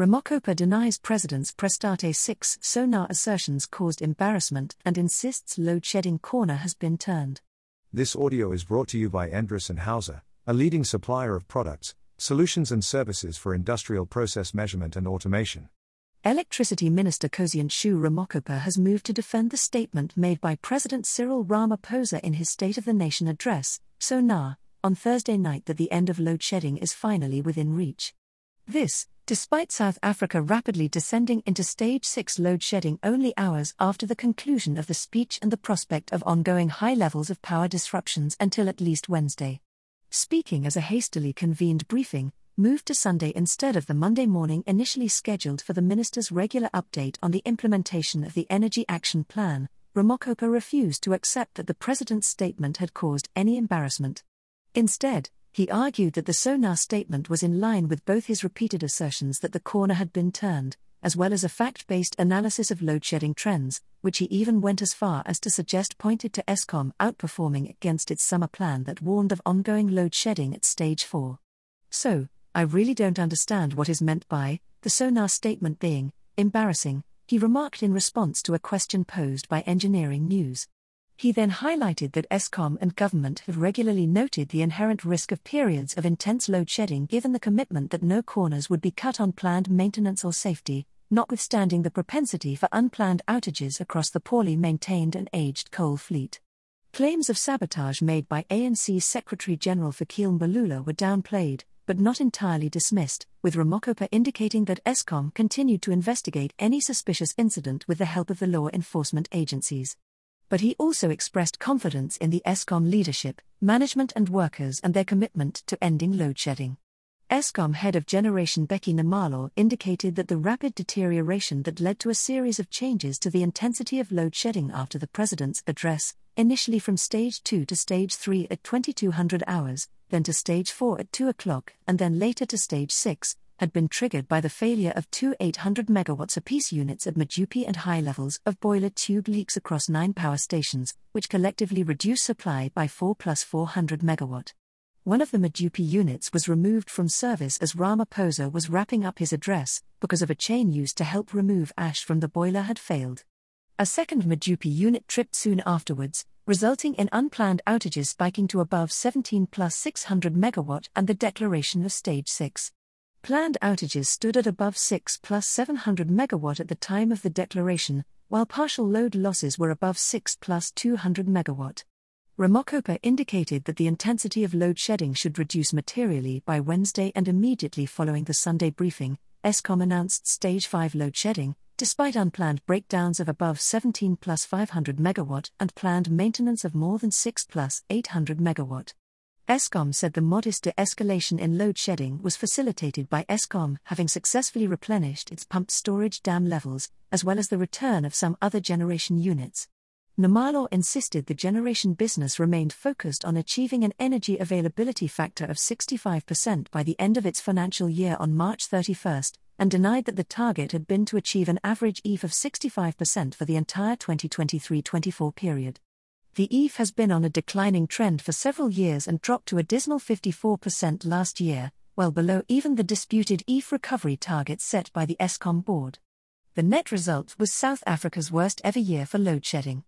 Ramokgopa denies President's Prestate 6 SoNA assertions caused embarrassment and insists load shedding corner has been turned. This audio is brought to you by Endress and Hauser, a leading supplier of products, solutions, and services for industrial process measurement and automation. Electricity Minister Kgosientsho Ramokgopa has moved to defend the statement made by President Cyril Ramaphosa in his State of the Nation address, SoNA, on Thursday night that the end of load shedding is finally within reach. This, despite South Africa rapidly descending into stage 6 load shedding only hours after the conclusion of the speech and the prospect of ongoing high levels of power disruptions until at least Wednesday. Speaking as a hastily convened briefing, moved to Sunday instead of the Monday morning initially scheduled for the minister's regular update on the implementation of the Energy Action Plan, Ramokgopa refused to accept that the president's statement had caused any embarrassment. Instead, he argued that the SoNA statement was in line with both his repeated assertions that the corner had been turned, as well as a fact based analysis of load shedding trends, which he even went as far as to suggest pointed to Eskom outperforming against its summer plan that warned of ongoing load shedding at stage 4. So, I really don't understand what is meant by the SoNA statement being embarrassing, he remarked in response to a question posed by Engineering News. He then highlighted that Eskom and government have regularly noted the inherent risk of periods of intense load shedding given the commitment that no corners would be cut on planned maintenance or safety, notwithstanding the propensity for unplanned outages across the poorly maintained and aged coal fleet. Claims of sabotage made by ANC Secretary General Fikile Mbalula were downplayed, but not entirely dismissed, with Ramokgopa indicating that Eskom continued to investigate any suspicious incident with the help of the law enforcement agencies but he also expressed confidence in the Eskom leadership, management, and workers and their commitment to ending load shedding. Eskom head of generation Becky Nxumalo indicated that the rapid deterioration that led to a series of changes to the intensity of load shedding after the president's address, initially from stage 2 to stage 3 at 2200 hours, then to stage 4 at 2 o'clock, and then later to stage 6, had been triggered by the failure of two 800 megawatts apiece units at Medupi and high levels of boiler tube leaks across nine power stations, which collectively reduced supply by 4 plus 400 megawatt. One of the Medupi units was removed from service as Ramaphosa was wrapping up his address because of a chain used to help remove ash from the boiler had failed. A second Medupi unit tripped soon afterwards, resulting in unplanned outages spiking to above 17 plus 600 megawatt and the declaration of stage 6. Planned outages stood at above 6 plus 700 megawatt at the time of the declaration, while partial load losses were above 6 plus 200 megawatt. Ramokgopa indicated that the intensity of load shedding should reduce materially by Wednesday and immediately following the Sunday briefing, Eskom announced stage 5 load shedding, despite unplanned breakdowns of above 17 plus 500 megawatt and planned maintenance of more than 6 plus 800 megawatt. Eskom said the modest de escalation in load shedding was facilitated by Eskom having successfully replenished its pumped storage dam levels, as well as the return of some other generation units. Nxumalo insisted the generation business remained focused on achieving an energy availability factor of 65% by the end of its financial year on March 31, and denied that the target had been to achieve an average EAF of 65% for the entire 2023 24 period. The EAF has been on a declining trend for several years and dropped to a dismal 54% last year, well below even the disputed EAF recovery target set by the Eskom board. The net result was South Africa's worst ever year for load shedding.